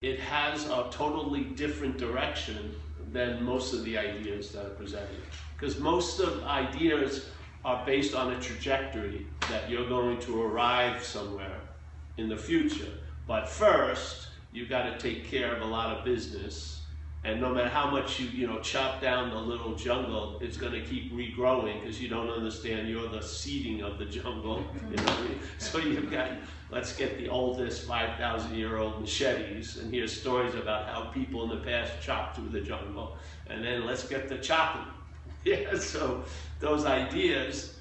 it has a totally different direction than most of the ideas that are presented. Because most of ideas are based on a trajectory that you're going to arrive somewhere in the future. But first, you've got to take care of a lot of business and no matter how much you, you know, chop down the little jungle, it's going to keep regrowing because you don't understand you're the seeding of the jungle. You know? So you've got, let's get the oldest 5,000 year old machetes and hear stories about how people in the past chopped through the jungle. And then let's get the chopping. Yeah, so those ideas,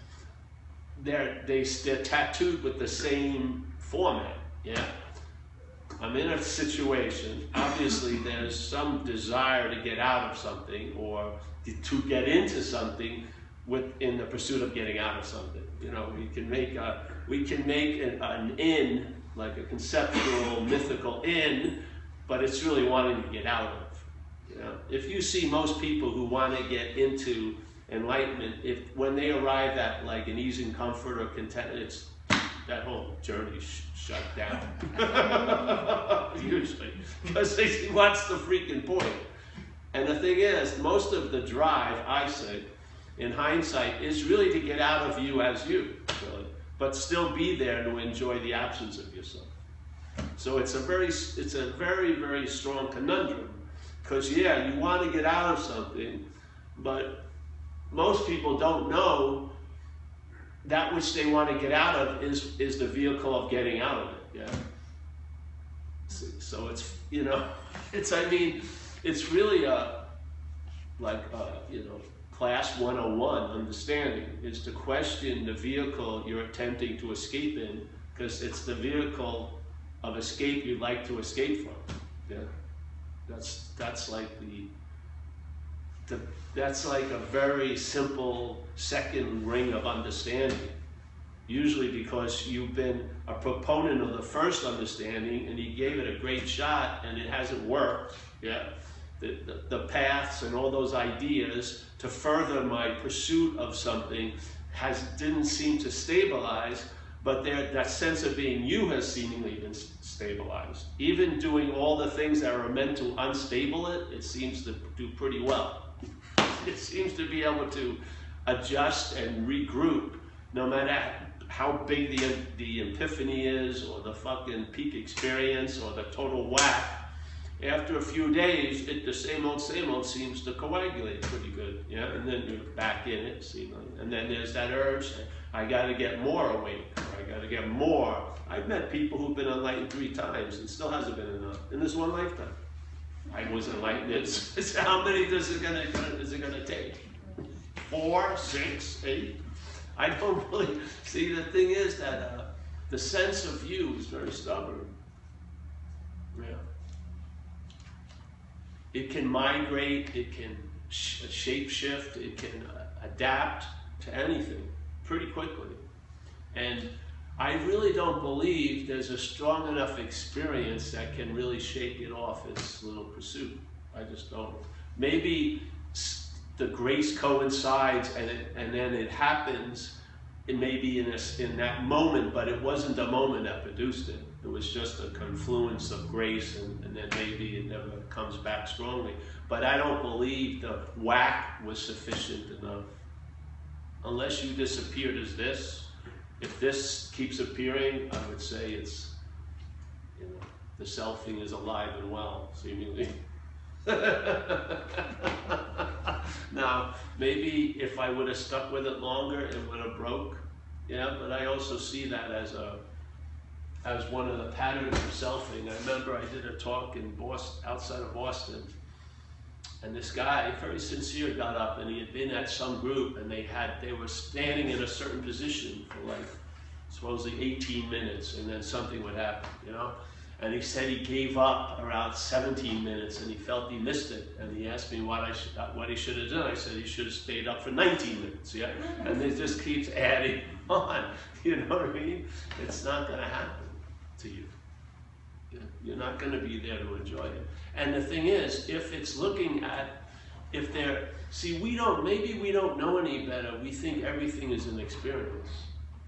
they're, they, they're tattooed with the same format. Yeah. I'm in a situation, obviously there's some desire to get out of something or to get into something with, in the pursuit of getting out of something. You know, we can make a, we can make an, an in, like a conceptual, mythical in, but it's really wanting to get out of. You know, if you see most people who want to get into enlightenment, if when they arrive at like an ease and comfort or contentment, it's that whole journey sh- shut down. Usually, because what's the freaking point? And the thing is, most of the drive, I say, in hindsight, is really to get out of you as you, really, but still be there to enjoy the absence of yourself. So it's a very, it's a very, very strong conundrum, because yeah, you want to get out of something, but most people don't know that which they want to get out of is is the vehicle of getting out of it. Yeah. So it's you know, it's I mean, it's really a like a, you know class 101 understanding is to question the vehicle you're attempting to escape in because it's the vehicle of escape you'd like to escape from. Yeah. That's that's like the the that's like a very simple second ring of understanding. Usually because you've been a proponent of the first understanding and you gave it a great shot and it hasn't worked. Yeah. The, the, the paths and all those ideas to further my pursuit of something has didn't seem to stabilize, but there, that sense of being you has seemingly been stabilized. Even doing all the things that are meant to unstable it, it seems to do pretty well. It seems to be able to adjust and regroup no matter how big the, the epiphany is or the fucking peak experience or the total whack. After a few days, it, the same old, same old seems to coagulate pretty good. Yeah, and then you're back in it. And then there's that urge, I got to get more awake, or I got to get more. I've met people who've been enlightened three times and still hasn't been enough in this one lifetime. I was enlightened. It's, it's how many is it gonna, is it gonna take? Four, six, eight? I don't really see. The thing is that uh, the sense of you is very stubborn. Yeah. It can migrate. It can sh- shape shift. It can uh, adapt to anything pretty quickly, and I really don't believe there's a strong enough experience that can really shake it off its little pursuit. I just don't. Maybe the grace coincides and, it, and then it happens, it may be in, a, in that moment, but it wasn't the moment that produced it. It was just a confluence of grace, and, and then maybe it never comes back strongly. But I don't believe the whack was sufficient enough. Unless you disappeared as this, if this keeps appearing, I would say it's, you know, the selfing is alive and well, seemingly. now, maybe if I would have stuck with it longer, it would have broke. Yeah, but I also see that as a as one of the patterns of selfing. I remember I did a talk in Boston, outside of Boston, and this guy, very sincere, got up and he had been at some group and they had they were standing in a certain position for like supposedly 18 minutes and then something would happen, you know? And he said he gave up around 17 minutes and he felt he missed it. And he asked me what I should, what he should have done. I said he should have stayed up for 19 minutes, yeah? And it just keeps adding on, you know what I mean? It's not going to happen to you. You're not going to be there to enjoy it. And the thing is, if it's looking at, if they're, see, we don't, maybe we don't know any better. We think everything is an experience.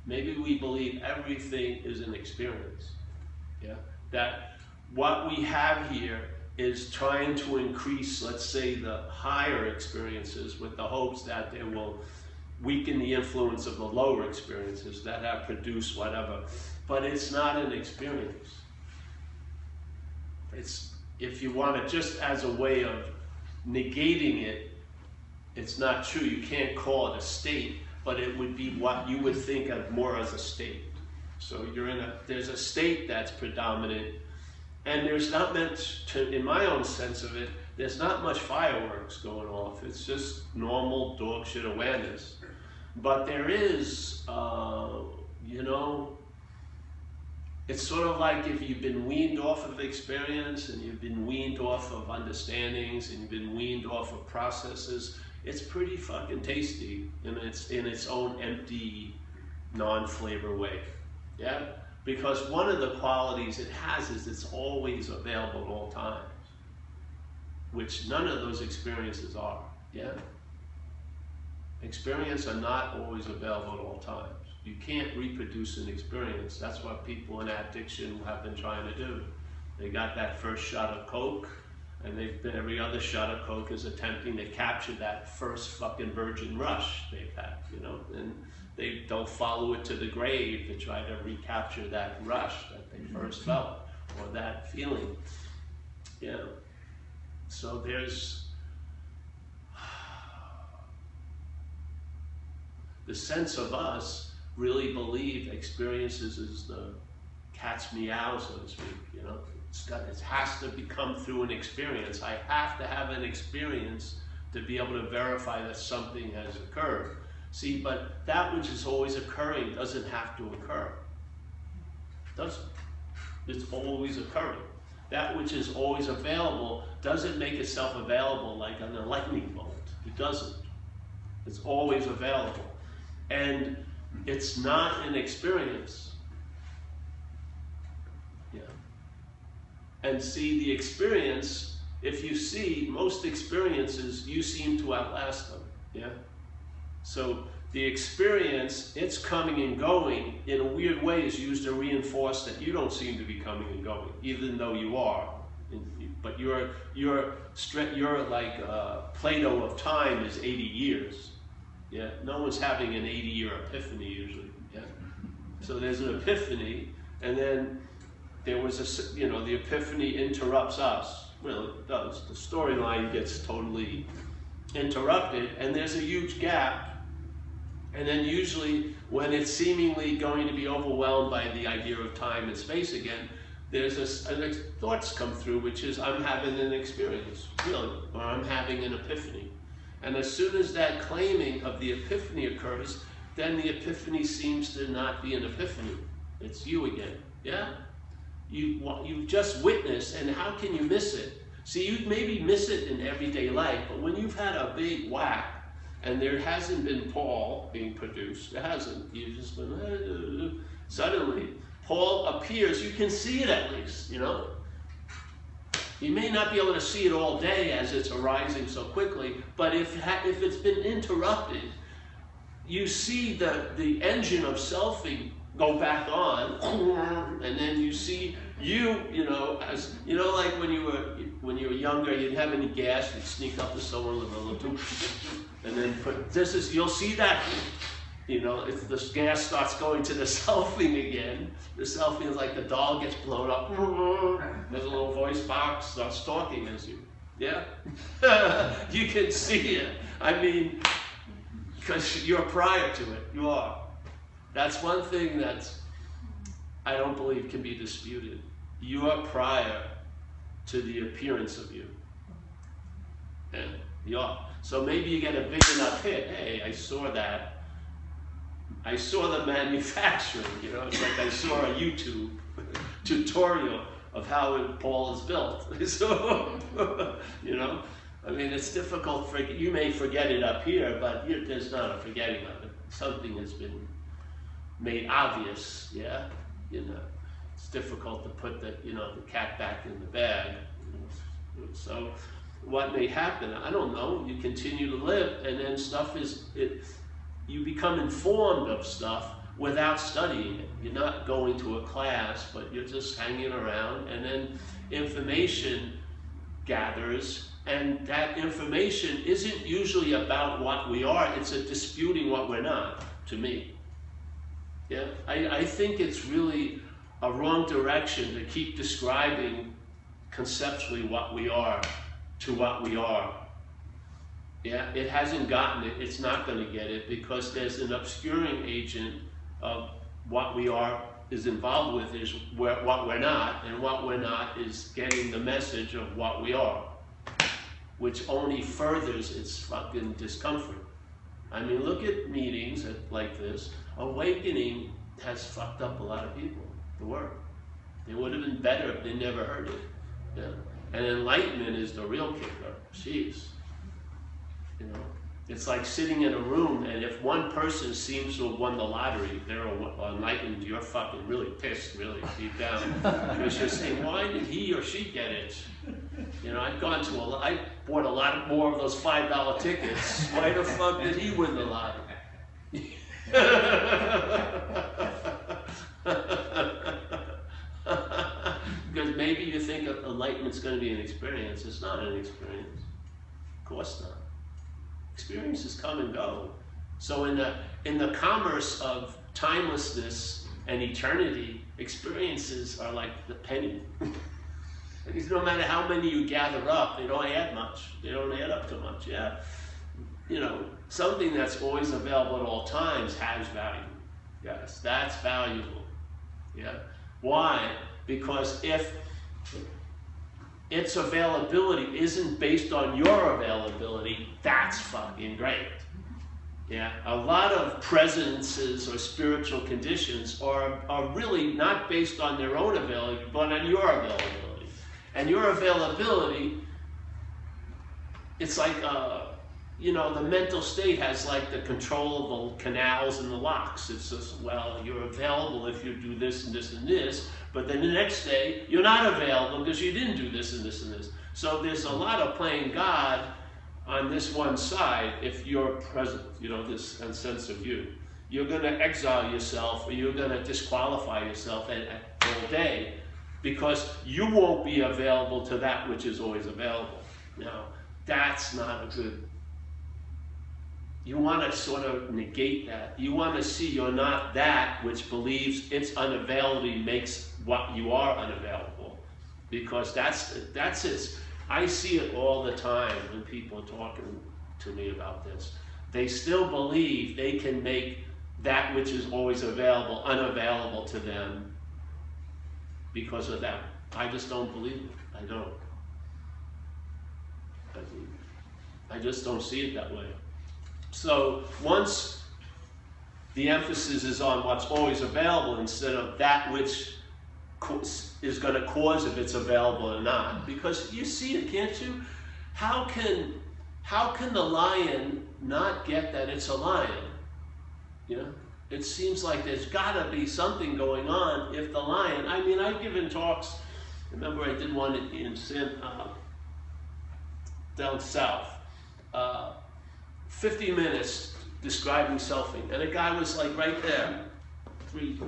Maybe we believe everything is an experience. Yeah? That what we have here is trying to increase, let's say, the higher experiences with the hopes that they will weaken the influence of the lower experiences that have produced whatever. But it's not an experience. It's, if you want it just as a way of negating it, it's not true. You can't call it a state, but it would be what you would think of more as a state. So you're in a, there's a state that's predominant, and there's not meant to, in my own sense of it, there's not much fireworks going off. It's just normal dog shit awareness. But there is, uh, you know, it's sort of like if you've been weaned off of experience and you've been weaned off of understandings and you've been weaned off of processes, it's pretty fucking tasty in its in its own empty, non-flavor way. Yeah? Because one of the qualities it has is it's always available at all times. Which none of those experiences are. Yeah? Experience are not always available at all times. You can't reproduce an experience. That's what people in addiction have been trying to do. They got that first shot of coke, and they've been every other shot of coke is attempting to capture that first fucking virgin rush they've had, you know, and they don't follow it to the grave to try to recapture that rush that they mm-hmm. first felt or that feeling. You know. So there's the sense of us really believe experiences is the cat's meow, so to speak. You know, it's got, it has to become through an experience. I have to have an experience to be able to verify that something has occurred. See, but that which is always occurring doesn't have to occur. Doesn't. It's always occurring. That which is always available doesn't make itself available like an lightning bolt. It doesn't. It's always available. And it's not an experience. Yeah. And see, the experience, if you see most experiences, you seem to outlast them. Yeah. So the experience, it's coming and going in a weird way is used to reinforce that you don't seem to be coming and going, even though you are. But you're, you're, you're like uh, Plato of time is 80 years. Yeah, no one's having an 80 year epiphany usually. Yeah. So there's an epiphany, and then there was a, you know, the epiphany interrupts us. Well, it does. The storyline gets totally interrupted, and there's a huge gap. And then usually, when it's seemingly going to be overwhelmed by the idea of time and space again, there's a, a thoughts come through, which is I'm having an experience, really, or I'm having an epiphany. And as soon as that claiming of the epiphany occurs, then the epiphany seems to not be an epiphany. It's you again. Yeah? You, you've just witnessed, and how can you miss it? See, you maybe miss it in everyday life, but when you've had a big whack, and there hasn't been Paul being produced, it hasn't. You've just been, uh, suddenly, Paul appears, you can see it at least, you know? You may not be able to see it all day as it's arising so quickly, but if, if it's been interrupted, you see the, the engine of selfing go back on, and then you see you, you know, as you know, like when you were when you were younger, you didn't have any gas, you'd sneak up to someone with a little, and then put this is you'll see that you know, if the gas starts going to the selfing again, the selfing is like the doll gets blown up. There's a little voice box starts talking as you. Yeah? you can see it. I mean, because you're prior to it. You are. That's one thing that I don't believe can be disputed. You are prior to the appearance of you. And you are. So maybe you get a big enough hit. Hey, I saw that I saw the manufacturing, you know, it's like I saw a YouTube tutorial of how it, Paul is built. So, you know, I mean, it's difficult for, you may forget it up here, but there's not a forgetting of it. Something has been made obvious, yeah? You know, it's difficult to put the, you know, the cat back in the bag. So, what may happen, I don't know, you continue to live, and then stuff is, it, you become informed of stuff without studying it. You're not going to a class, but you're just hanging around, and then information gathers, and that information isn't usually about what we are, it's a disputing what we're not, to me. Yeah, I, I think it's really a wrong direction to keep describing conceptually what we are to what we are. Yeah, it hasn't gotten it, it's not going to get it because there's an obscuring agent of what we are is involved with is where, what we're not, and what we're not is getting the message of what we are, which only furthers its fucking discomfort. I mean, look at meetings like this. Awakening has fucked up a lot of people, the work. It would have been better if they never heard it. Yeah. And enlightenment is the real kicker. Jeez. You know, it's like sitting in a room, and if one person seems to have won the lottery, they're enlightened. You're fucking really pissed, really deep down, because you're saying, why did he or she get it? You know, I've gone to a, I bought a lot more of those five dollar tickets. Why the fuck did he win the lottery? because maybe you think enlightenment's going to be an experience. It's not an experience. Of course not. Experiences come and go. So in the in the commerce of timelessness and eternity, experiences are like the penny. because no matter how many you gather up, they don't add much. They don't add up to much. Yeah. You know, something that's always available at all times has value. Yes, that's valuable. Yeah. Why? Because if its availability isn't based on your availability, that's fucking great. Yeah, a lot of presences or spiritual conditions are, are really not based on their own availability, but on your availability. And your availability, it's like, uh, you know, the mental state has like the controllable canals and the locks. It's well, you're available if you do this and this and this, but then the next day, you're not available because you didn't do this and this and this. So there's a lot of playing God on this one side if you're present, you know, this sense of you. You're going to exile yourself or you're going to disqualify yourself all day because you won't be available to that which is always available. Now, that's not a good you want to sort of negate that. You want to see you're not that which believes its unavailability makes what you are unavailable. Because that's that's it. I see it all the time when people are talking to me about this. They still believe they can make that which is always available unavailable to them because of that. I just don't believe it. I don't. I just don't see it that way. So once the emphasis is on what's always available instead of that which is going to cause if it's available or not. Because you see it, can't you? How can how can the lion not get that it's a lion? You know, it seems like there's got to be something going on if the lion. I mean, I've given talks. Remember, I did one in, in uh, down south. Uh, 50 minutes describing selfing, and a guy was like right there, three,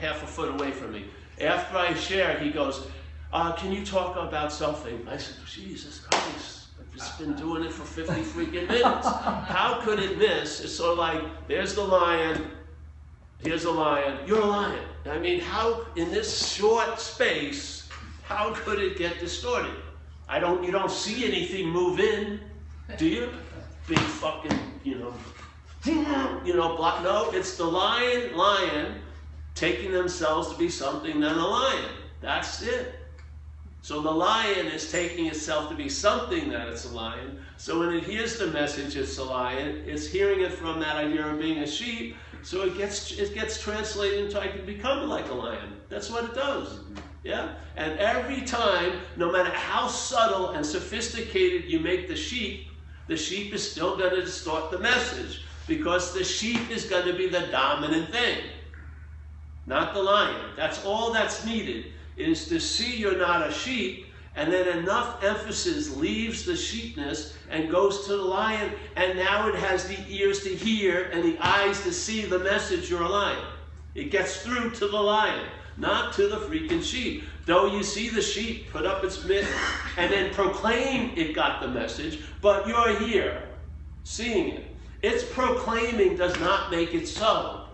half a foot away from me. After I shared, he goes, uh, "Can you talk about selfing?" I said, "Jesus Christ." I've just been doing it for 50 freaking minutes. How could it miss? It's sort of like, there's the lion, here's a lion, you're a lion. I mean, how, in this short space, how could it get distorted? I don't, you don't see anything move in, do you? Big fucking, you know, you know, block. No, it's the lion, lion, taking themselves to be something than a lion. That's it. So the lion is taking itself to be something that it's a lion. So when it hears the message it's a lion, it's hearing it from that idea of being a sheep. So it gets it gets translated into I can become like a lion. That's what it does. Yeah? And every time, no matter how subtle and sophisticated you make the sheep, the sheep is still going to distort the message because the sheep is going to be the dominant thing, not the lion. That's all that's needed is to see you're not a sheep and then enough emphasis leaves the sheepness and goes to the lion, and now it has the ears to hear and the eyes to see the message you're a lion. It gets through to the lion, not to the freaking sheep. Though you see the sheep put up its mitt and then proclaim it got the message, but you're here seeing it. Its proclaiming does not make it so.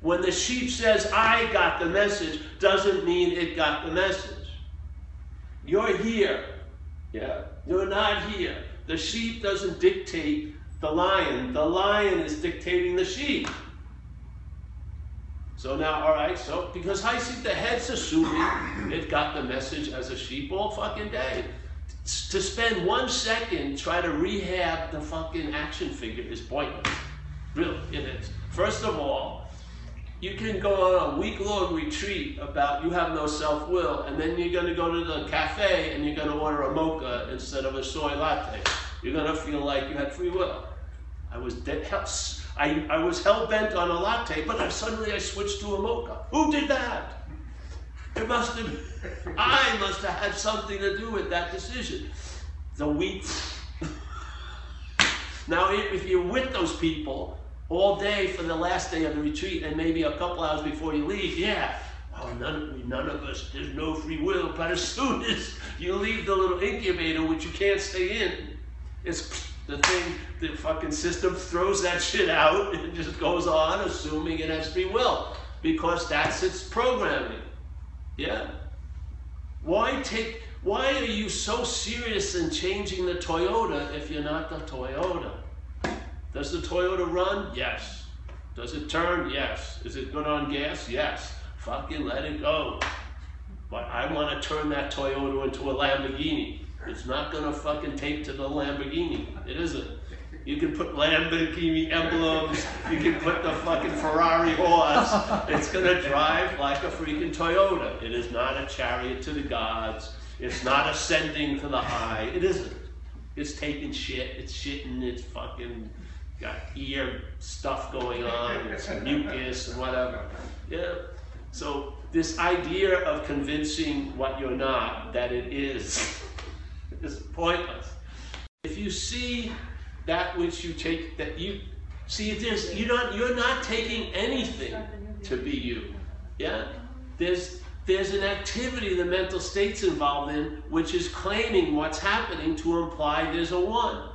When the sheep says, I got the message, doesn't mean it got the message. You're here. Yeah. You're not here. The sheep doesn't dictate the lion, the lion is dictating the sheep. So now, all right, so because see the head's assuming it got the message as a sheep all fucking day. To spend one second try to rehab the fucking action figure is pointless. Really, it is. First of all, you can go on a week long retreat about you have no self will, and then you're going to go to the cafe and you're going to order a mocha instead of a soy latte. You're going to feel like you had free will. I was dead, I, I was hell bent on a latte, but I, suddenly I switched to a mocha. Who did that? It must have, I must have had something to do with that decision. The week. now, if you're with those people, all day for the last day of the retreat and maybe a couple hours before you leave, yeah, oh, none, none of us, there's no free will. But as soon as you leave the little incubator, which you can't stay in, it's the thing, the fucking system throws that shit out and just goes on assuming it has free will because that's its programming. Yeah? Why take, why are you so serious in changing the Toyota if you're not the Toyota? Does the Toyota run? Yes. Does it turn? Yes. Is it good on gas? Yes. Fucking let it go. But I want to turn that Toyota into a Lamborghini. It's not to fucking take to the Lamborghini. It isn't. You can put Lamborghini emblems. You can put the fucking Ferrari horse. It's to drive like a freaking Toyota. It is not a chariot to the gods. It's not ascending to the high. It isn't. It's taking shit. It's shitting. It's fucking got ear stuff going on, it's mucus and whatever. Yeah. So this idea of convincing what you're not that it is is pointless. If you see that which you take that you see it is you're not you're not taking anything to be you. Yeah? There's there's an activity the mental state's involved in which is claiming what's happening to imply there's a one.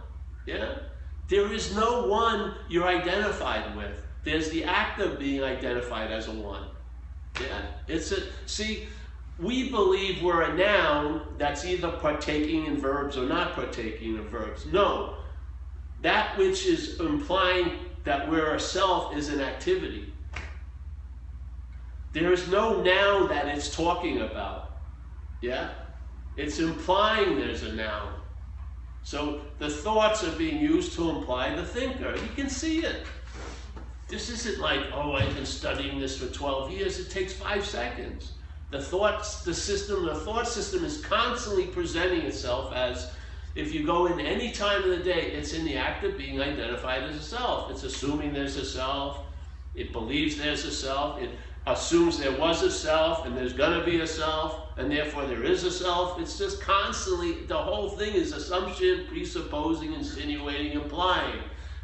Yeah? There is no one you're identified with. There's the act of being identified as a one. Yeah, it's a see. We believe we're a noun that's either partaking in verbs or not partaking in verbs. No, that which is implying that we're a self is an activity. There is no noun that it's talking about. Yeah? It's implying there's a noun. So the thoughts are being used to imply the thinker. You can see it. This isn't like, oh, I've been studying this for 12 years. It takes five seconds. The thoughts, the system, the thought system is constantly presenting itself as if you go in any time of the day, it's in the act of being identified as a self. It's assuming there's a self. It believes there's a self. It assumes there was a self and there's going to be a self and therefore there is a self. It's just constantly, the whole thing is assumption, presupposing, insinuating, implying.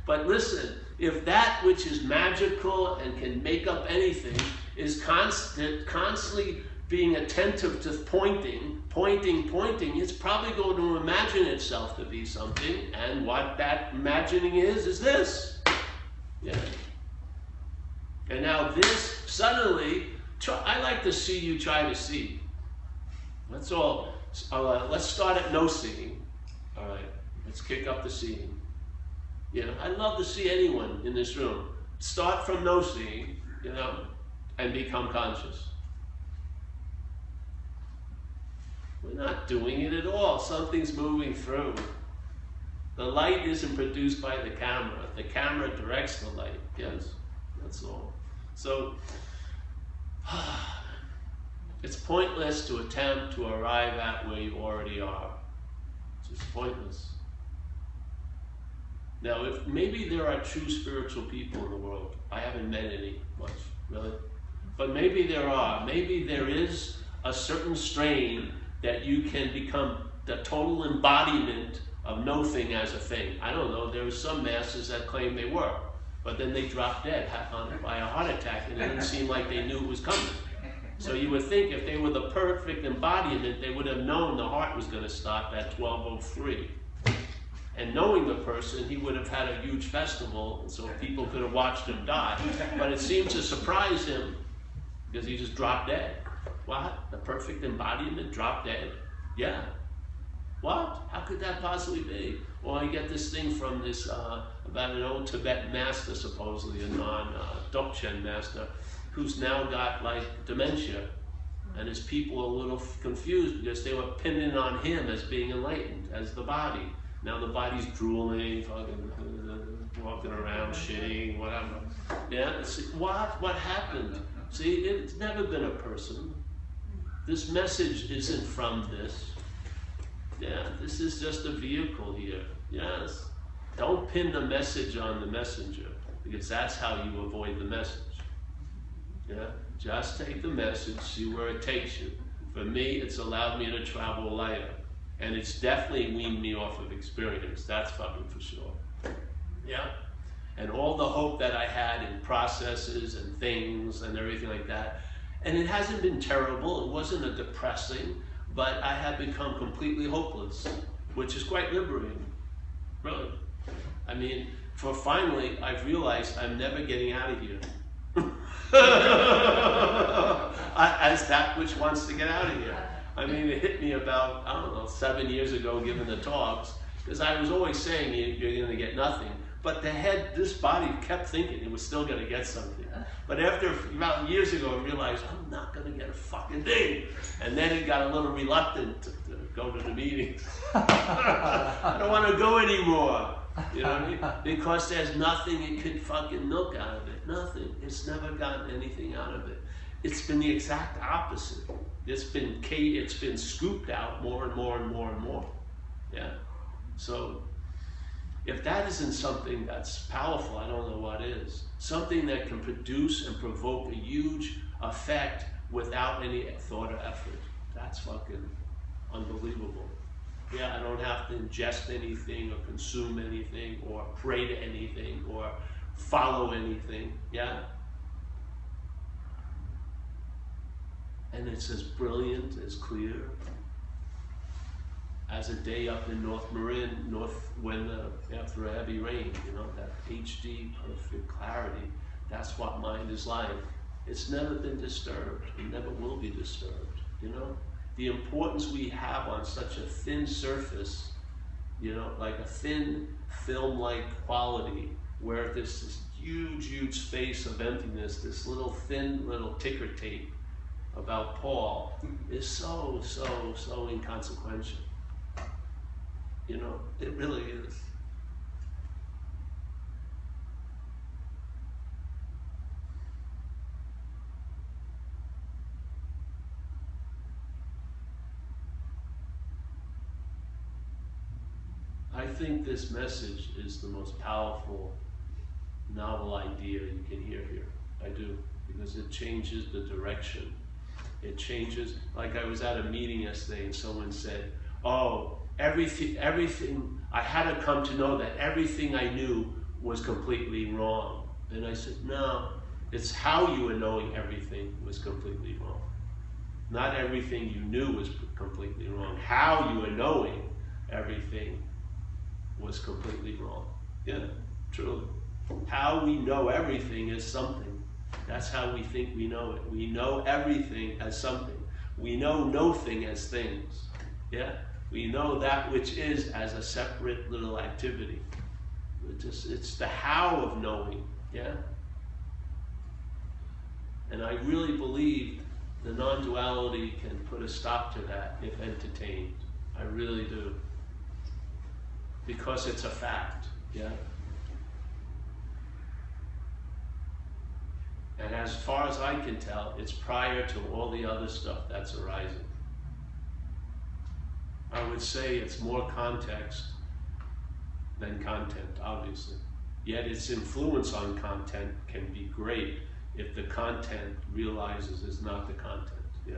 But listen, if that which is magical and can make up anything is constant, constantly being attentive to pointing, pointing, pointing, it's probably going to imagine itself to be something, and what that imagining is, is this. Yeah. And now this suddenly, try, I like to see you try to see. Let's all, uh, let's start at no seeing. All right, let's kick up the seeing. Yeah, I'd love to see anyone in this room start from no seeing, you know, and become conscious. We're not doing it at all. Something's moving through. The light isn't produced by the camera. The camera directs the light. Yes, that's all. So, it's pointless to attempt to arrive at where you already are. It's just pointless. Now, if maybe there are true spiritual people in the world, I haven't met any much, really. But maybe there are. Maybe there is a certain strain that you can become the total embodiment of no thing as a thing. I don't know. There are some masters that claim they were. but then they dropped dead by a heart attack, and it didn't seem like they knew it was coming. So you would think if they were the perfect embodiment, they would have known the heart was going to stop at 1203. And knowing the person, he would have had a huge festival, so people could have watched him die. But it seemed to surprise him because he just dropped dead. What? The perfect embodiment drop dead? Yeah. What? How could that possibly be? Well, I get this thing from this, uh, about an old Tibetan master, supposedly, a non uh, Dzogchen master, who's now got like dementia. And his people are a little confused because they were pinning on him as being enlightened, as the body. Now the body's drooling, fucking, walking around, shitting, whatever. Yeah, see, what? What happened? See, it's never been a person. This message isn't from this. Yeah, this is just a vehicle here. Yes. Don't pin the message on the messenger because that's how you avoid the message. Yeah, just take the message, see where it takes you. For me, it's allowed me to travel lighter. And it's definitely weaned me off of experience, that's fucking for sure. Yeah? And all the hope that I had in processes and things and everything like that. And it hasn't been terrible, it wasn't a depressing, but I have become completely hopeless, which is quite liberating. Really. I mean, for finally, I've realized I'm never getting out of here. As that which wants to get out of here. I mean, it hit me about, I don't know, seven years ago giving the talks, because I was always saying you're going to get nothing. But the head, this body kept thinking it was still going to get something. But after about years ago, I realized I'm not going to get a fucking thing. And then it got a little reluctant to, to go to the meetings. I don't want to go anymore. You know what I mean? Because there's nothing it could fucking milk out of it. Nothing. It's never gotten anything out of it. It's been the exact opposite. It's been it's been scooped out more and more and more and more. Yeah. So if that isn't something that's powerful, I don't know what is. Something that can produce and provoke a huge effect without any thought or effort. That's fucking unbelievable. Yeah, I don't have to ingest anything or consume anything or pray to anything or follow anything. Yeah? and it's as brilliant, as clear as a day up in North Marin, North when after a heavy rain. You know that HD perfect clarity. That's what mind is like. It's never been disturbed. It never will be disturbed. You know the importance we have on such a thin surface. You know, like a thin film-like quality, where there's this huge, huge space of emptiness, this little thin little ticker tape about Paul is so, so, so inconsequential. You know, it really is. I think this message is the most powerful novel idea you can hear here. I do, because it changes the direction it changes. Like I was at a meeting yesterday and someone said, oh, everything, everything, I had to come to know that everything I knew was completely wrong. And I said, no, it's how you were knowing everything was completely wrong. Not everything you knew was completely wrong. How you were knowing everything was completely wrong. Yeah, truly. How we know everything is something. That's how we think we know it. We know everything as something. We know no thing as things. Yeah? We know that which is as a separate little activity. It's, just, it's the how of knowing. Yeah? And I really believe the non duality can put a stop to that if entertained. I really do. Because it's a fact. Yeah? And as far as I can tell, it's prior to all the other stuff that's arising. I would say it's more context than content, obviously. Yet its influence on content can be great if the content realizes it's not the content. Yeah.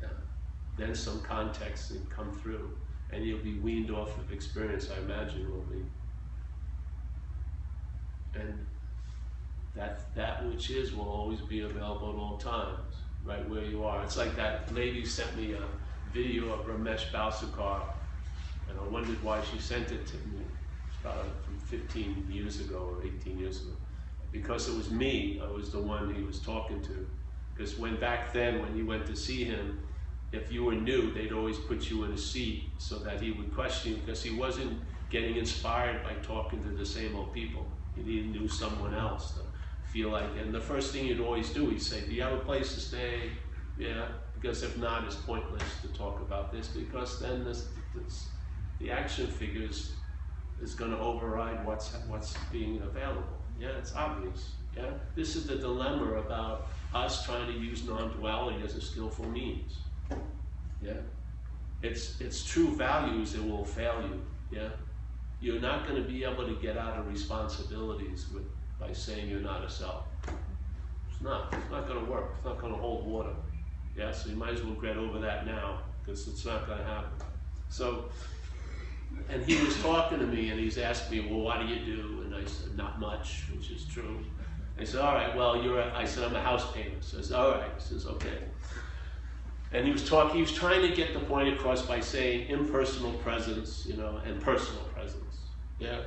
Yeah. Then some context can come through and you'll be weaned off of experience, I imagine will be. And that that which is will always be available at all times, right where you are. It's like that lady sent me a video of Ramesh Balsekar, and I wondered why she sent it to me. About uh, from 15 years ago or 18 years ago. Because it was me, I was the one he was talking to. Because when back then, when you went to see him, if you were new, they'd always put you in a seat so that he would question you because he wasn't getting inspired by talking to the same old people. He needed knew someone else to feel like. And the first thing he'd always do, he'd say, Do you have a place to stay? Yeah, because if not, it's pointless to talk about this because then this, this, the action figures is going to override what's, what's being available. Yeah, it's obvious. Yeah, this is the dilemma about us trying to use non-duality as a skillful means. Yeah, it's it's true values that will fail you. Yeah, you're not going to be able to get out of responsibilities with by saying you're not a self. It's not. It's not going to work. It's not going to hold water. Yeah, so you might as well get over that now because it's not going to happen. So, and he was talking to me and he's asking me, well, what do you do? And I said, not much, which is true. I said, all right, well, you're, a, I said, I'm a house painter. So I said, all right. He says, okay. And he was talking, he was trying to get the point across by saying impersonal presence, you know, and personal presence. Yeah?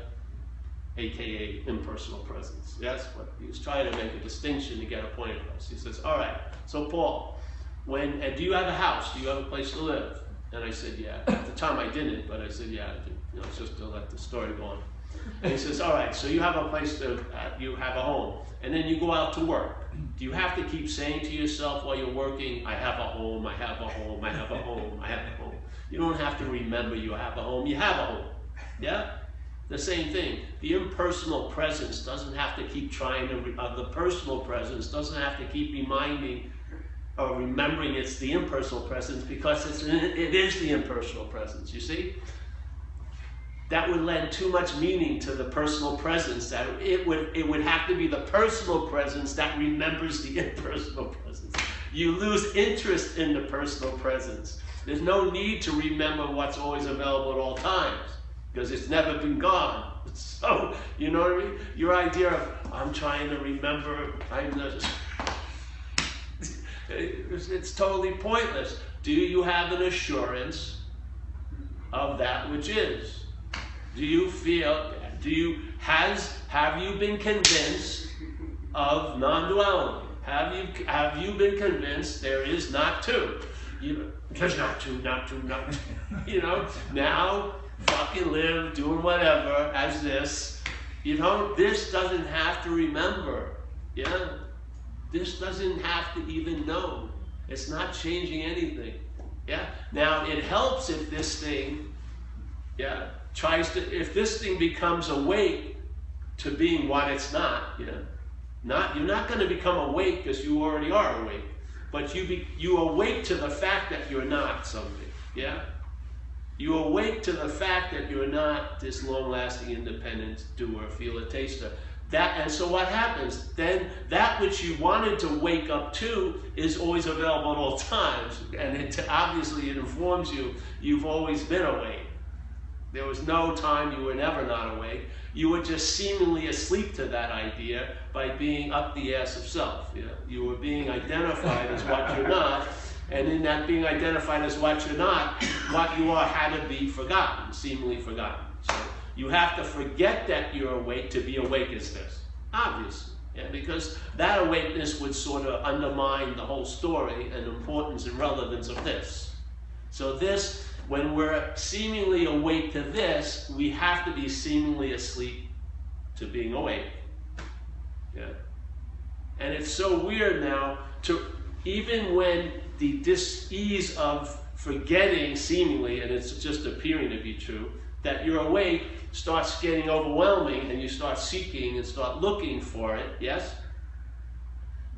AKA impersonal presence. Yes? But he was trying to make a distinction to get a point across. He says, all right, so Paul, when, and do you have a house? Do you have a place to live? And I said, yeah. At the time I didn't, but I said, yeah, I do. You know, just to let the story go on. And he says, all right, so you have a place to, uh, you have a home, and then you go out to work. Do you have to keep saying to yourself while you're working, I have a home, I have a home, I have a home, I have a home? You don't have to remember you have a home, you have a home. Yeah? The same thing. The impersonal presence doesn't have to keep trying to, uh, the personal presence doesn't have to keep reminding or remembering it's the impersonal presence because it's, it is the impersonal presence, you see? that would lend too much meaning to the personal presence that it would it would have to be the personal presence that remembers the impersonal presence. You lose interest in the personal presence. There's no need to remember what's always available at all times because it's never been gone. So you know what i mean? Your idea of i'm trying to remember i'm it's totally pointless do you have an assurance of that which is do you feel, do you, has, have you been convinced of non-duality? Have you, have you been convinced there is not two? You, there's not two, not two, not two. You know, now fucking live doing whatever as this. You know, this doesn't have to remember. Yeah? This doesn't have to even know. It's not changing anything. Yeah? Now, it helps if this thing, yeah, tries to, if this thing becomes awake to being what it's not, you know, not, you're not going to become awake because you already are awake, but you, be, you awake to the fact that you're not something, yeah? You awake to the fact that you're not this long-lasting independent doer, feeler, taster. That, and so what happens? Then that which you wanted to wake up to is always available at all times. And it, obviously it informs you you've always been awake. There was no time you were never not awake. You were just seemingly asleep to that idea by being up the ass of self. You, know? you were being identified as what you're not, and in that being identified as what you're not, what you are had to be forgotten, seemingly forgotten. So you have to forget that you're awake to be awake as this. Obviously. Yeah, because that awakeness would sort of undermine the whole story and importance and relevance of this. So this when we're seemingly awake to this, we have to be seemingly asleep to being awake. Yeah. And it's so weird now to even when the dis-ease of forgetting seemingly, and it's just appearing to be true, that you're awake starts getting overwhelming and you start seeking and start looking for it, yes?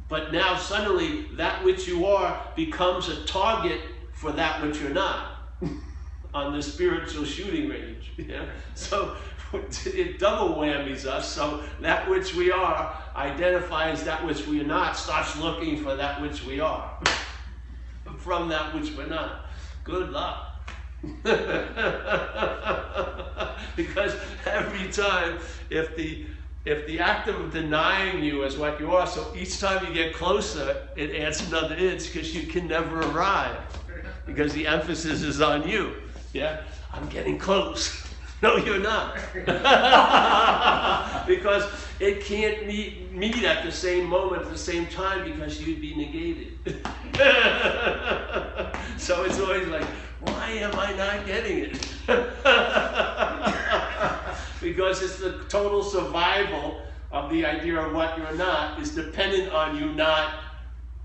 But now suddenly that which you are becomes a target for that which you're not on the spiritual shooting range. Yeah? So it double whammies us. So that which we are identifies that which we are not, starts looking for that which we are from that which we're not. Good luck. because every time, if the if the act of denying you is what you are, so each time you get closer, it adds another inch because you can never arrive because the emphasis is on you. Yeah, I'm getting close. No, you're not. because it can't meet, meet at the same moment at the same time because you'd be negated. so it's always like, why am I not getting it? because it's the total survival of the idea of what you're not is dependent on you not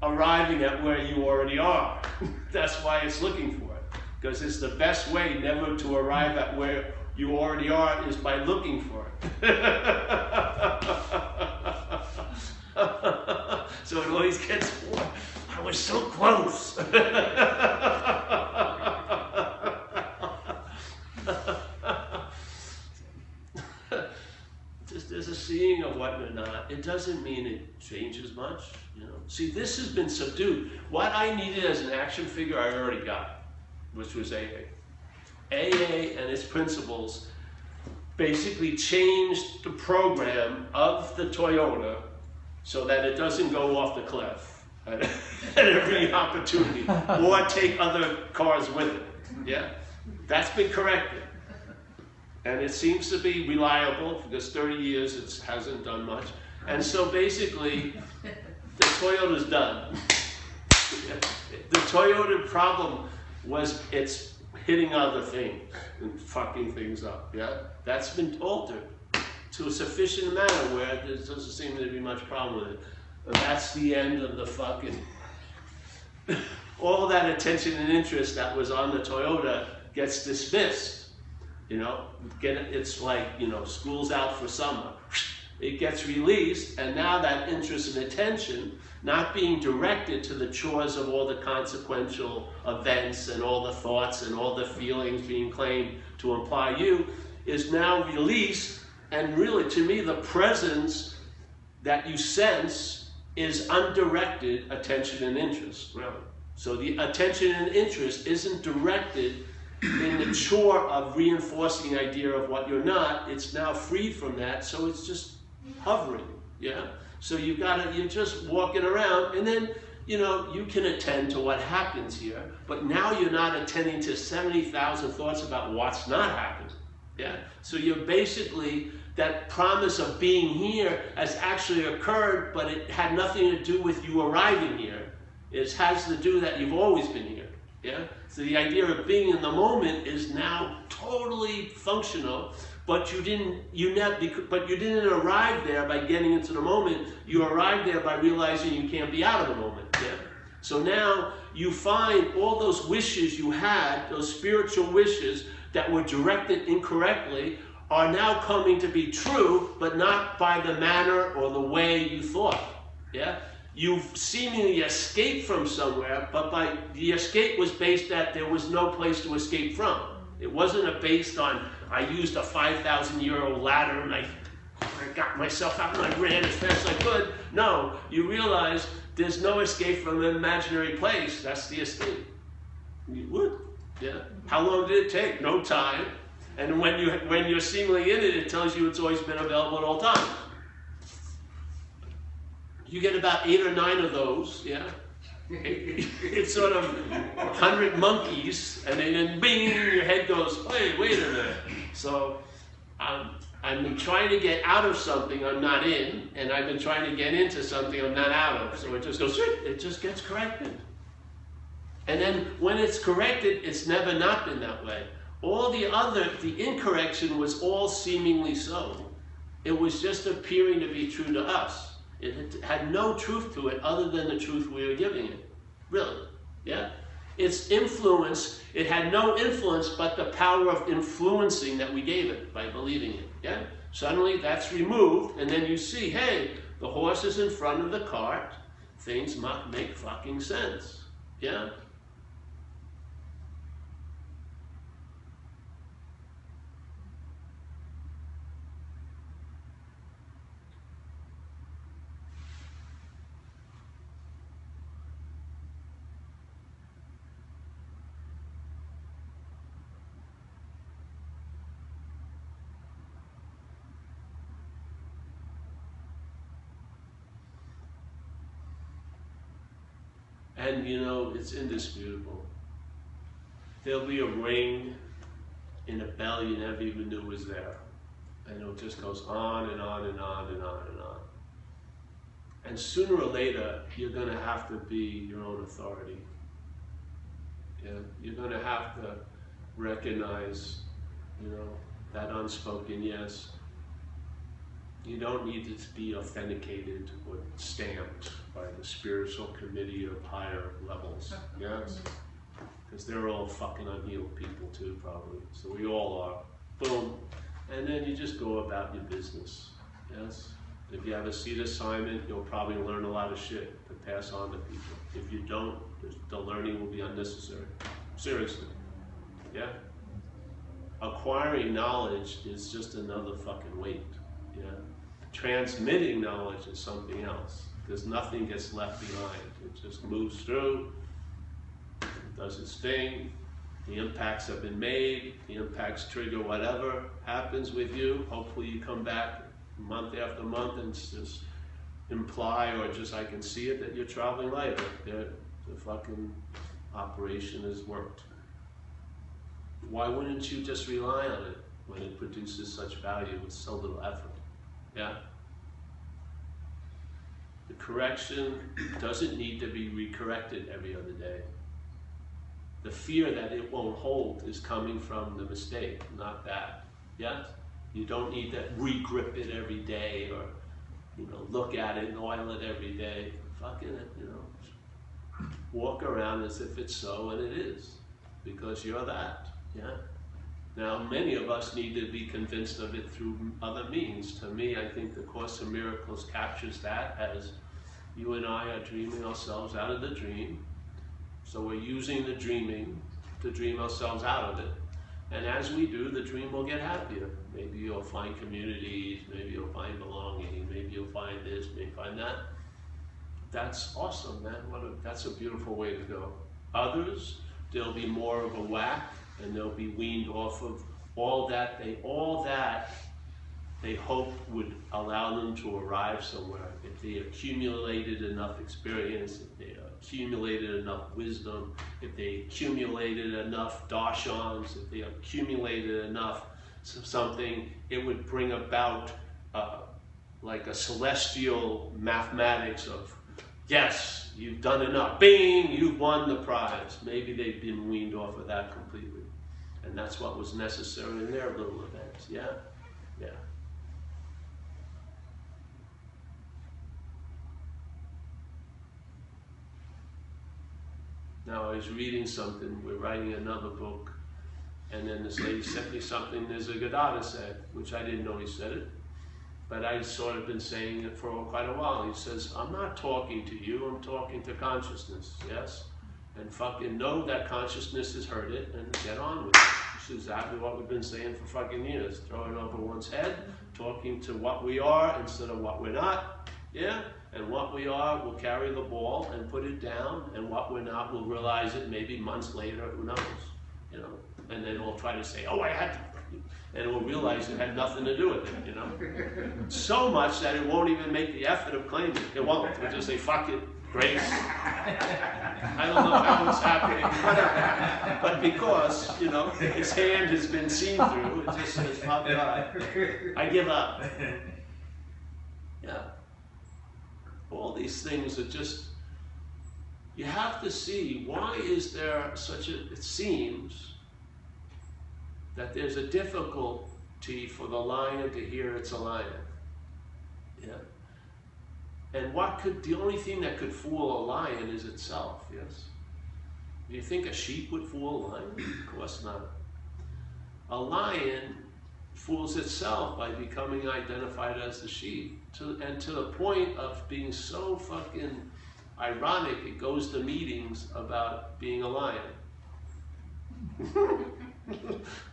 arriving at where you already are. That's why it's looking for it. Because it's the best way never to arrive at where you already are is by looking for it. so it always gets more. I was so close. Just there's a seeing of what you're not. It doesn't mean it changes much. You know. See, this has been subdued. What I needed as an action figure, I already got, which was AA. AA and its principles basically changed the program of the Toyota so that it doesn't go off the cliff at, at every opportunity or take other cars with it. Yeah? That's been corrected. And it seems to be reliable because 30 years it hasn't done much. And so basically, the Toyota's done. the Toyota problem was it's hitting other things and fucking things up. Yeah, that's been altered to a sufficient amount where there doesn't seem to be much problem with it. That's the end of the fucking. All that attention and interest that was on the Toyota gets dismissed. You know, get it's like you know, school's out for summer. It gets released, and now that interest and attention not being directed to the chores of all the consequential events and all the thoughts and all the feelings being claimed to imply you, is now released. And really, to me, the presence that you sense is undirected attention and interest, really. So the attention and interest isn't directed in the chore of reinforcing the idea of what you're not. It's now freed from that, so it's just hovering, yeah? So you've gotta, you're just walking around, and then, you know, you can attend to what happens here, but now you're not attending to 70,000 thoughts about what's not happened. Yeah? So you're basically, that promise of being here has actually occurred, but it had nothing to do with you arriving here. It has to do that you've always been here. Yeah? So the idea of being in the moment is now totally functional but you didn't you never but you didn't arrive there by getting into the moment you arrived there by realizing you can't be out of the moment yeah? so now you find all those wishes you had those spiritual wishes that were directed incorrectly are now coming to be true but not by the manner or the way you thought yeah you seemingly escaped from somewhere but by the escape was based that there was no place to escape from it wasn't based on I used a 5,000 year old ladder and I, I got myself out and I ran as fast as I could. No, you realize there's no escape from an imaginary place. That's the escape. You would. Yeah. How long did it take? No time. And when you when you're seemingly in it, it tells you it's always been available at all times. You get about eight or nine of those, yeah it's sort of hundred monkeys, and then bing, your head goes, wait, wait a minute. So um, I'm trying to get out of something I'm not in, and I've been trying to get into something I'm not out of. So it just goes, it just gets corrected. And then when it's corrected, it's never not been that way. All the other, the incorrection was all seemingly so. It was just appearing to be true to us. It had no truth to it other than the truth we were giving it. Really. Yeah? Its influence, it had no influence but the power of influencing that we gave it by believing it. Yeah? Suddenly that's removed, and then you see, hey, the horse is in front of the cart. Things make fucking sense. Yeah? And you know, it's indisputable. There'll be a ring in a belly you never even knew was there. And it just goes on and on and on and on and on. And sooner or later, you're going to have to be your own authority. Yeah, you're going to have to recognize, you know, that unspoken yes. You don't need to be authenticated or stamped by the spiritual committee of higher levels. Yes? Because they're all fucking unhealed people too, probably. So we all are. Boom. And then you just go about your business. Yes? If you have a seat assignment, you'll probably learn a lot of shit to pass on to people. If you don't, the learning will be unnecessary. Seriously. Yeah? Acquiring knowledge is just another fucking weight. Yeah? Transmitting knowledge is something else. Because nothing gets left behind. It just moves through, it does its thing, the impacts have been made, the impacts trigger whatever happens with you. Hopefully you come back month after month and just imply or just I can see it that you're traveling light. The, the fucking operation has worked. Why wouldn't you just rely on it when it produces such value with so little effort? Yeah? The correction doesn't need to be recorrected every other day. The fear that it won't hold is coming from the mistake, not that. Yes? You don't need to re-grip it every day or, you know, look at it and oil it every day. Fucking it, you know. Walk around as if it's so and it is. Because you're that. Yeah? Now, many of us need to be convinced of it through other means. To me, I think the Course of Miracles captures that as you and I are dreaming ourselves out of the dream. So we're using the dreaming to dream ourselves out of it. And as we do, the dream will get happier. Maybe you'll find communities, maybe you'll find belonging, maybe you'll find this, maybe find that. That's awesome, man. What a, that's a beautiful way to go. Others, there'll be more of a whack, and they'll be weaned off of all that they all that they hope would allow them to arrive somewhere. If they accumulated enough experience, if they accumulated enough wisdom, if they accumulated enough darshans, if they accumulated enough something, it would bring about uh, like a celestial mathematics of, yes, you've done enough. Bing, you've won the prize. Maybe they've been weaned off of that completely. And that's what was necessary in their little events. Yeah? Yeah. Now I was reading something, we're writing another book, and then this lady sent me something there's a Nisargadatta said, which I didn't know he said it, but I sort of been saying it for quite a while. He says, I'm not talking to you, I'm talking to consciousness, yes? And fucking know that consciousness has heard it and get on with it. It's exactly what we've been saying for fucking years. Throw it over one's head, talking to what we are instead of what we're not, yeah? And what we are, we'll carry the ball and put it down, and what we're not, we'll realize it maybe months later, who knows, you know. And then we'll try to say, oh, I had to, and we'll realize it had nothing to do with it, you know. so much that it won't even make the effort of claiming. It won't. We'll just say, fuck it, grace. I don't know how it's happening, but because, you know, his hand has been seen through, it just says, fuck God, I give up. Yeah all these things are just you have to see why is there such a it seems that there's a difficulty for the lion to hear it's a lion. Yeah. And what could the only thing that could fool a lion is itself yes. Do you think a sheep would fool a lion? Of course not. A lion fools itself by becoming identified as the sheep. To, and to the point of being so fucking ironic, it goes to meetings about being a lion.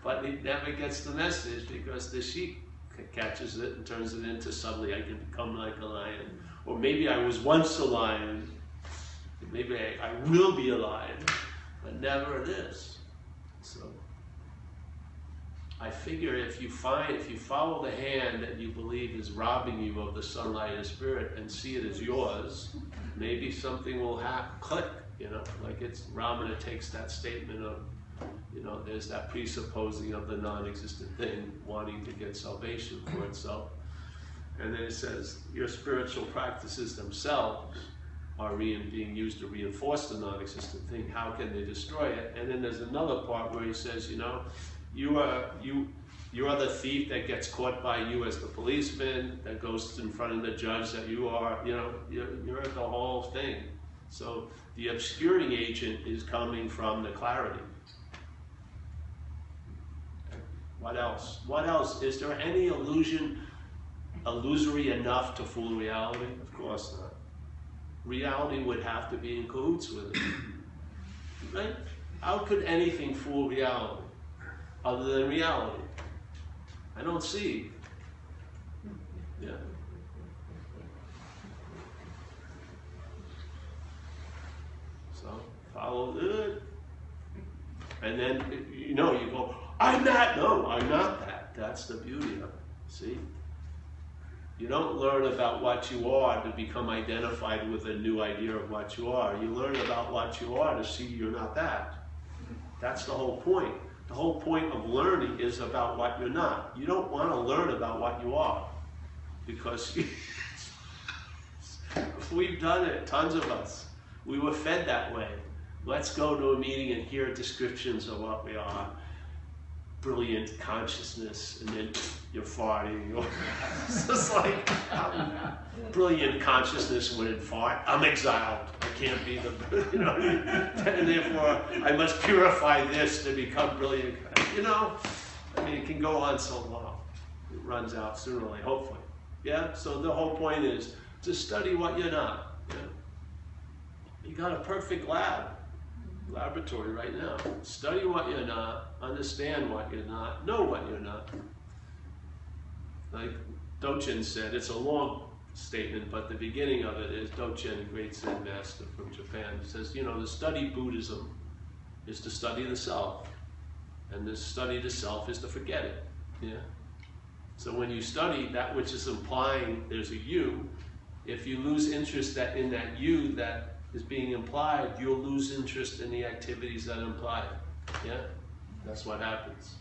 but it never gets the message because the sheep catches it and turns it into suddenly I can become like a lion. Or maybe I was once a lion. Maybe I, I will be a lion, but never this. So. I figure if you find, if you follow the hand that you believe is robbing you of the sunlight and spirit and see it as yours, maybe something will happen, click, You know, like it's Ramana takes that statement of, you know, there's that presupposing of the non-existent thing wanting to get salvation for itself. And then it says your spiritual practices themselves are re- being used to reinforce the non-existent thing. How can they destroy it? And then there's another part where he says, you know, you are you you are the thief that gets caught by you as the policeman that goes in front of the judge that you are, you know, you're, you're the whole thing. So the obscuring agent is coming from the clarity. What else? What else? Is there any illusion illusory enough to fool reality? Of course not. Reality would have to be in cahoots with it. Right? How could anything fool reality other than reality? I don't see. Yeah. So follow it. And then you know you go, I'm not no, I'm not that. That's the beauty of it. See? You don't learn about what you are to become identified with a new idea of what you are. You learn about what you are to see you're not that. That's the whole point. The whole point of learning is about what you're not. You don't want to learn about what you are because we've done it, tons of us. We were fed that way. Let's go to a meeting and hear descriptions of what we are. Brilliant consciousness, and then you're farting. it's just like brilliant consciousness wouldn't fart. I'm exiled. I can't be the, you know, and therefore I must purify this to become brilliant. You know, I mean, it can go on so long. It runs out sooner or later, hopefully. Yeah. So the whole point is to study what you're not. Yeah? You got a perfect lab laboratory right now. Study what you're not, understand what you're not, know what you're not. Like Dogen said, it's a long statement, but the beginning of it is Dogen, great Zen master from Japan, says, you know, to study Buddhism is to study the self, and to study the self is to forget it. Yeah. So when you study that which is implying there's a you, if you lose interest that in that you that is being implied, you'll lose interest in the activities that imply it. Yeah? That's what happens.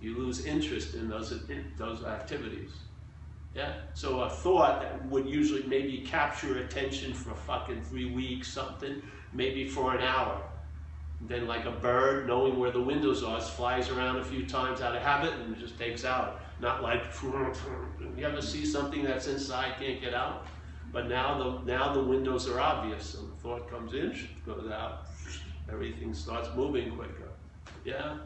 You lose interest in those, in those activities. Yeah? So a thought that would usually maybe capture attention for fucking three weeks, something, maybe for an hour. Then like a bird, knowing where the windows are, it flies around a few times out of habit and just takes out. Not like, you ever see something that's inside, can't get out? But now the, now the windows are obvious, thought comes in, goes out, everything starts moving quicker. Yeah?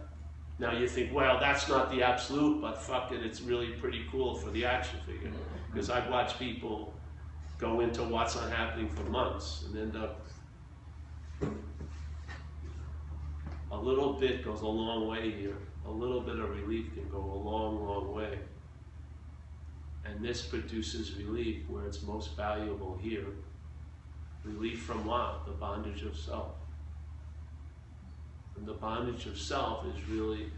Now you think, well, that's not the absolute, but fuck it, it's really pretty cool for the action figure. Because I've watched people go into what's not happening for months and end up. A little bit goes a long way here. A little bit of relief can go a long, long way. And this produces relief where it's most valuable here. Relief from what? The bondage of self. And the bondage of self is really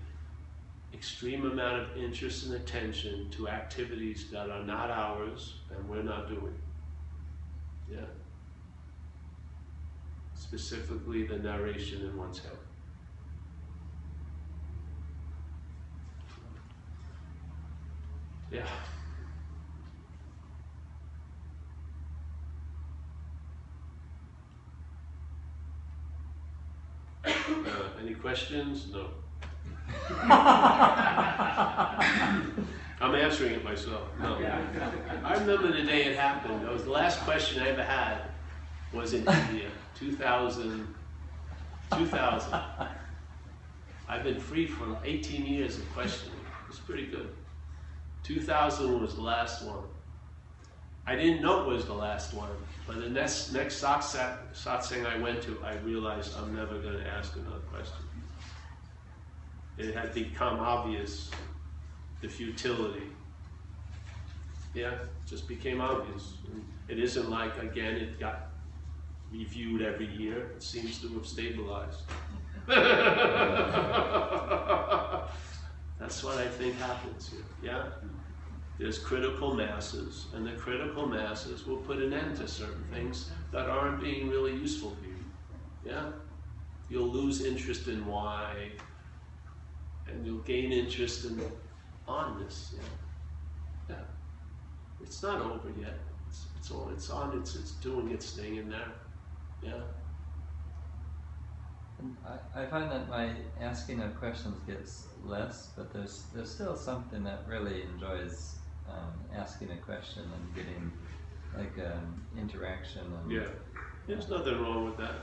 extreme amount of interest and attention to activities that are not ours and we're not doing. Yeah. Specifically the narration in one's head. Yeah. Uh, any questions? No. I'm answering it myself. No. I remember the day it happened. It was the last question I ever had was in India, 2000. 2000. I've been free for 18 years of questioning. It's pretty good. 2000 was the last one. I didn't know it was the last one, but the next next satsang I went to, I realized I'm never going to ask another question. It had become obvious the futility. Yeah, just became obvious. It isn't like again it got reviewed every year. It seems to have stabilized. That's what I think happens here. Yeah? There's critical masses, and the critical masses will put an end to certain things that aren't being really useful to you. Yeah, you'll lose interest in why, and you'll gain interest in onness. Yeah, yeah. It's not over yet. It's it's on. It's on. It's it's doing its thing in there. Yeah. And I, I find that my asking of questions gets less, but there's there's still something that really enjoys um, asking a question and getting like um, interaction and Yeah. There's nothing wrong with that.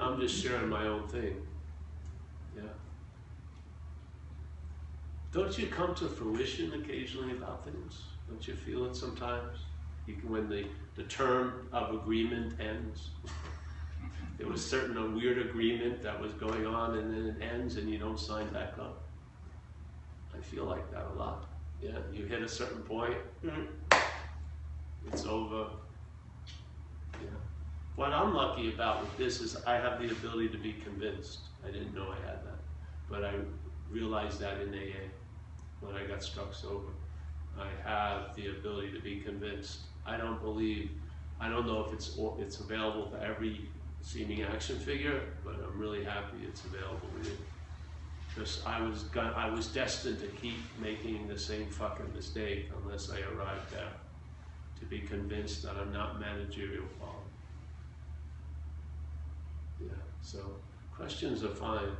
I'm just sharing my own thing. Yeah. Don't you come to fruition occasionally about things? Don't you feel it sometimes? You can, when the, the term of agreement ends. there was certain a weird agreement that was going on and then it ends and you don't sign back up. I feel like that a lot. Yeah, you hit a certain point, mm-hmm. it's over. Yeah. What I'm lucky about with this is I have the ability to be convinced. I didn't know I had that, but I realized that in AA when I got struck sober. I have the ability to be convinced. I don't believe, I don't know if it's it's available to every seeming action figure, but I'm really happy it's available to you. Because I was gon- I was destined to keep making the same fucking mistake unless I arrived there to be convinced that I'm not managerial quality. Yeah, so questions are fine.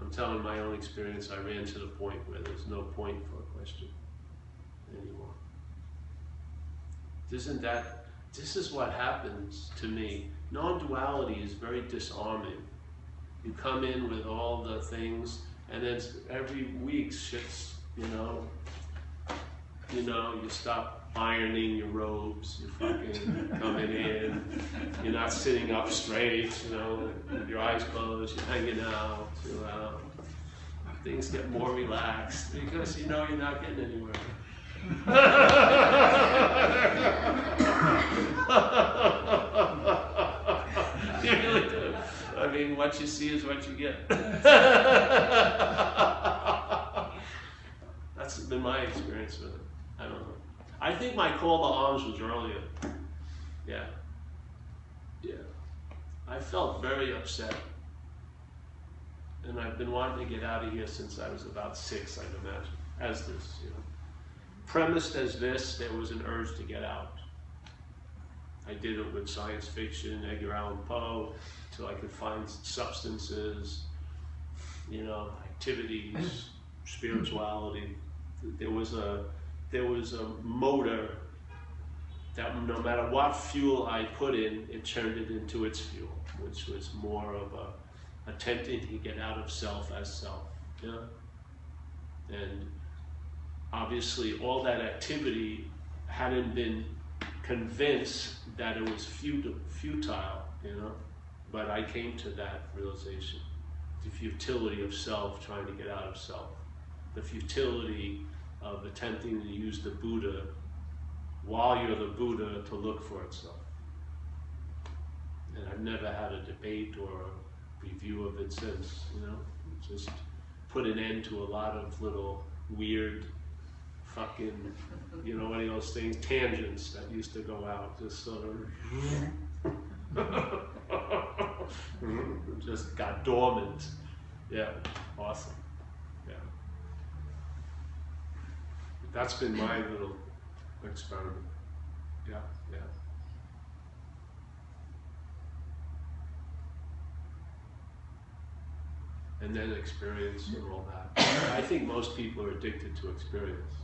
I'm telling my own experience, I ran to the point where there's no point for a question anymore. Isn't that, this is what happens to me. Non duality is very disarming. You come in with all the things, and then every week shit's, you know, you know, you stop ironing your robes, you're fucking coming in, you're not sitting up straight, you know, with your eyes closed, you're hanging out, you know. Things get more relaxed because you know you're not getting anywhere. you really do. I mean, what you see is what you get. That's been my experience with it. I don't know. I think my call to arms was earlier. Yeah. Yeah. I felt very upset. And I've been wanting to get out of here since I was about six, I'd imagine, as this, you know. Premised as this, there was an urge to get out. I did it with science fiction, Edgar Allan Poe, till I could find substances, you know, activities, spirituality. There was a there was a motor that no matter what fuel I put in, it turned it into its fuel, which was more of a attempting to get out of self as self. Yeah? And obviously all that activity hadn't been convinced that it was futile, futile, you know. But I came to that realization, the futility of self, trying to get out of self, the futility of attempting to use the Buddha while you're the Buddha to look for itself. And I've never had a debate or a review of it since, you know, just put an end to a lot of little weird fucking, you know, any of those things, tangents that used to go out, just sort of, Mm-hmm. just got dormant. Yeah, awesome. Yeah. That's been my little experiment. Yeah, yeah. And then experience and all that. I think most people are addicted to experience.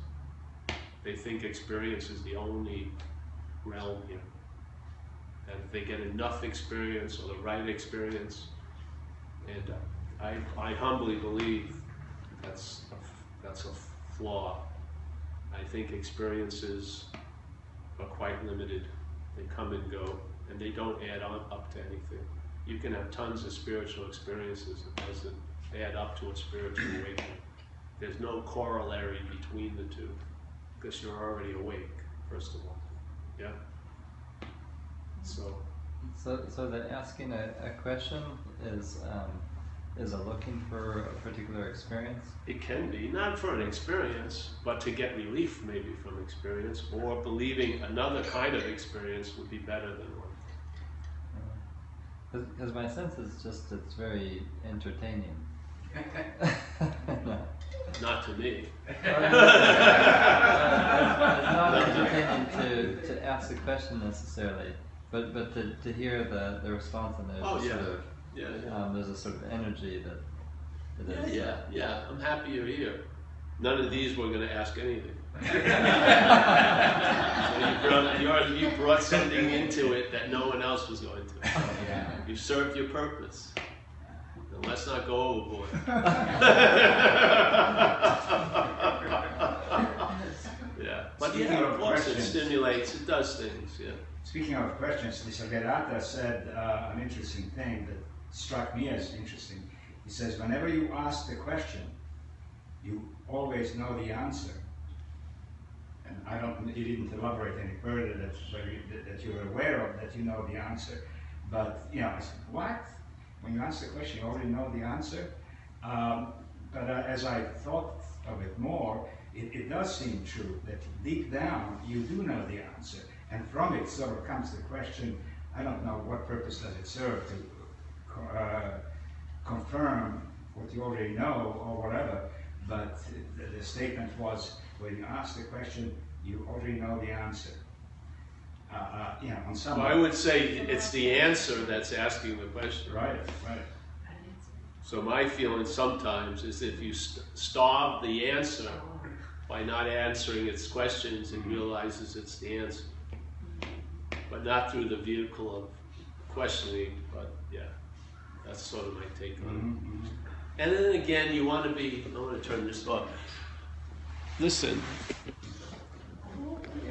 They think experience is the only realm here. And if they get enough experience or the right experience, and I, I humbly believe that's a, that's a flaw. I think experiences are quite limited. They come and go, and they don't add on up to anything. You can have tons of spiritual experiences. It doesn't add up to a spiritual awakening. There's no corollary between the two because you're already awake, first of all. Yeah? So, So, so that asking a, a question is um, is a looking for a particular experience. it can be, not for an experience, but to get relief maybe from experience, or believing another kind of experience would be better than one. Because my sense is just it's very entertaining. no. Not to me. it's not entertaining to, to ask a question necessarily, but but to, to hear the, the response and there's Oh, a yeah. sort of Yeah, yeah. um, there's a sort of energy that, that Yeah, is yeah, yeah. I'm happy you're here. None of these were going to ask anything. So you, brought, you, already- you brought something into it that no one else was going to. Yeah. You served your purpose. Now let's not go overboard. Speaking yeah, of course, it questions. stimulates. It does things. Yeah. Speaking of questions, Nisargadatta said uh, an interesting thing that struck me as interesting. He says, whenever you ask the question, you always know the answer. And I don't, he didn't elaborate any further that, you, that, that you're aware of, that you know the answer. But, you know, I said, what? When you ask the question, you already know the answer? Um, but uh, as I thought of it more, it, it does seem true that deep down you do know the answer. And from it sort of comes the question I don't know what purpose does it serve to uh, confirm what you already know or whatever, but the, the statement was when you ask the question, you already know the answer. Uh, uh, you know, on some Well, I would say it's the answer that's asking the question. right, right. So my feeling sometimes is if you st- starve the answer by not answering its questions, it realizes it's the answer. But not through the vehicle of questioning, but yeah, that's sort of my take on it. Mhm, mhm. And then again, you want to be, I want to turn this off. Listen,